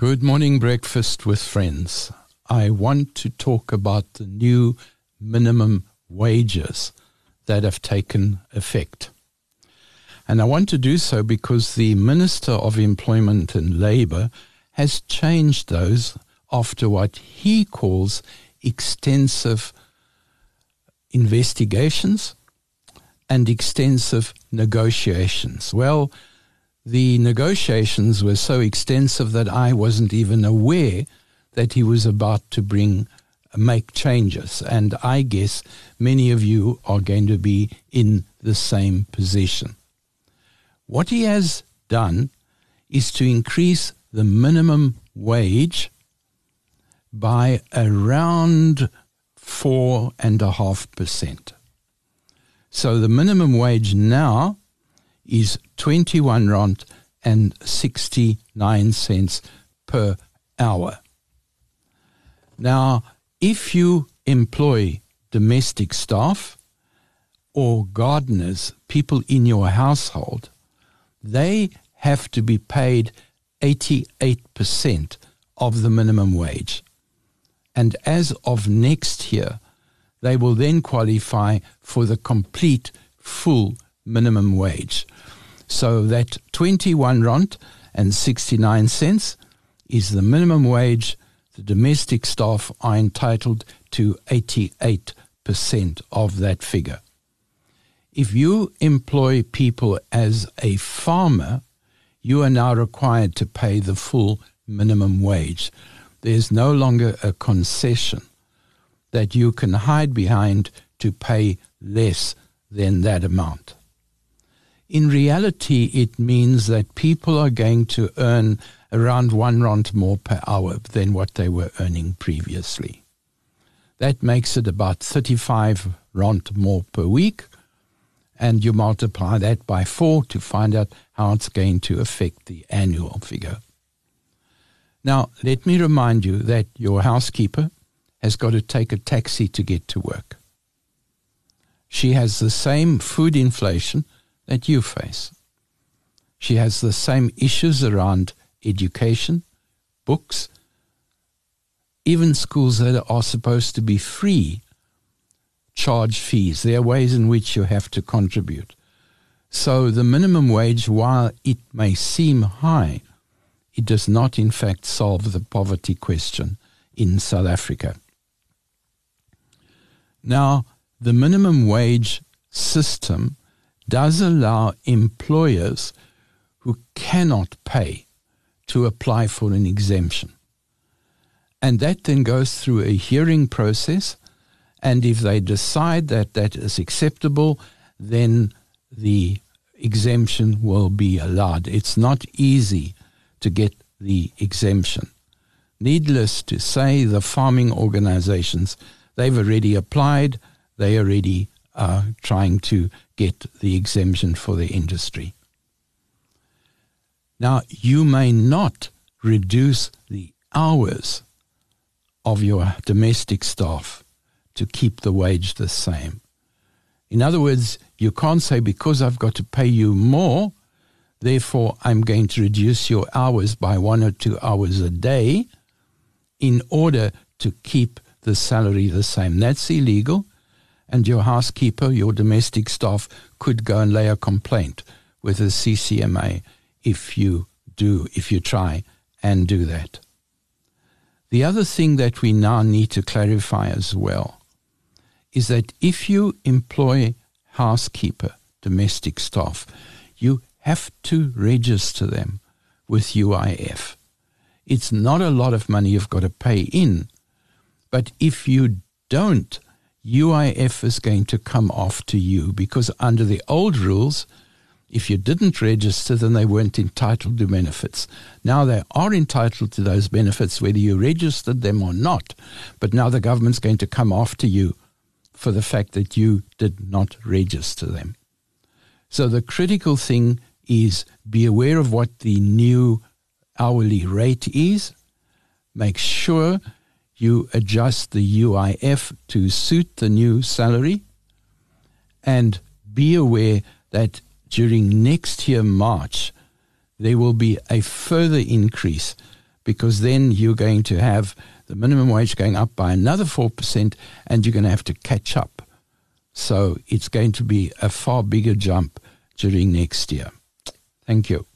Good morning, breakfast with friends. I want to talk about the new minimum wages that have taken effect. And I want to do so because the Minister of Employment and Labour has changed those after what he calls extensive investigations and extensive negotiations. Well, the negotiations were so extensive that I wasn't even aware that he was about to bring make changes and I guess many of you are going to be in the same position. What he has done is to increase the minimum wage by around four and a half percent. So the minimum wage now is 21 rand and 69 cents per hour. Now, if you employ domestic staff or gardeners, people in your household, they have to be paid 88% of the minimum wage. And as of next year, they will then qualify for the complete full minimum wage. So that 21 rand and 69 cents is the minimum wage. The domestic staff are entitled to 88% of that figure. If you employ people as a farmer, you are now required to pay the full minimum wage. There's no longer a concession that you can hide behind to pay less than that amount. In reality, it means that people are going to earn around one rand more per hour than what they were earning previously. That makes it about 35 rand more per week, and you multiply that by four to find out how it's going to affect the annual figure. Now, let me remind you that your housekeeper has got to take a taxi to get to work. She has the same food inflation that you face. She has the same issues around education, books, even schools that are supposed to be free charge fees. There are ways in which you have to contribute. So the minimum wage, while it may seem high, it does not in fact solve the poverty question in South Africa. Now, the minimum wage system does allow employers who cannot pay to apply for an exemption. And that then goes through a hearing process. And if they decide that that is acceptable, then the exemption will be allowed. It's not easy to get the exemption. Needless to say, the farming organizations, they've already applied, they already are trying to get the exemption for the industry. Now, you may not reduce the hours of your domestic staff to keep the wage the same. In other words, you can't say, because I've got to pay you more, therefore I'm going to reduce your hours by one or two hours a day in order to keep the salary the same. That's illegal and your housekeeper, your domestic staff could go and lay a complaint with the CCMA if you do, if you try and do that. The other thing that we now need to clarify as well is that if you employ housekeeper, domestic staff, you have to register them with UIF. It's not a lot of money you've got to pay in, but if you don't UIF is going to come off to you because under the old rules, if you didn't register, then they weren't entitled to benefits. Now they are entitled to those benefits, whether you registered them or not. But now the government's going to come after you for the fact that you did not register them. So the critical thing is be aware of what the new hourly rate is. Make sure you adjust the UIF to suit the new salary and be aware that during next year, March, there will be a further increase because then you're going to have the minimum wage going up by another 4% and you're going to have to catch up. So it's going to be a far bigger jump during next year. Thank you.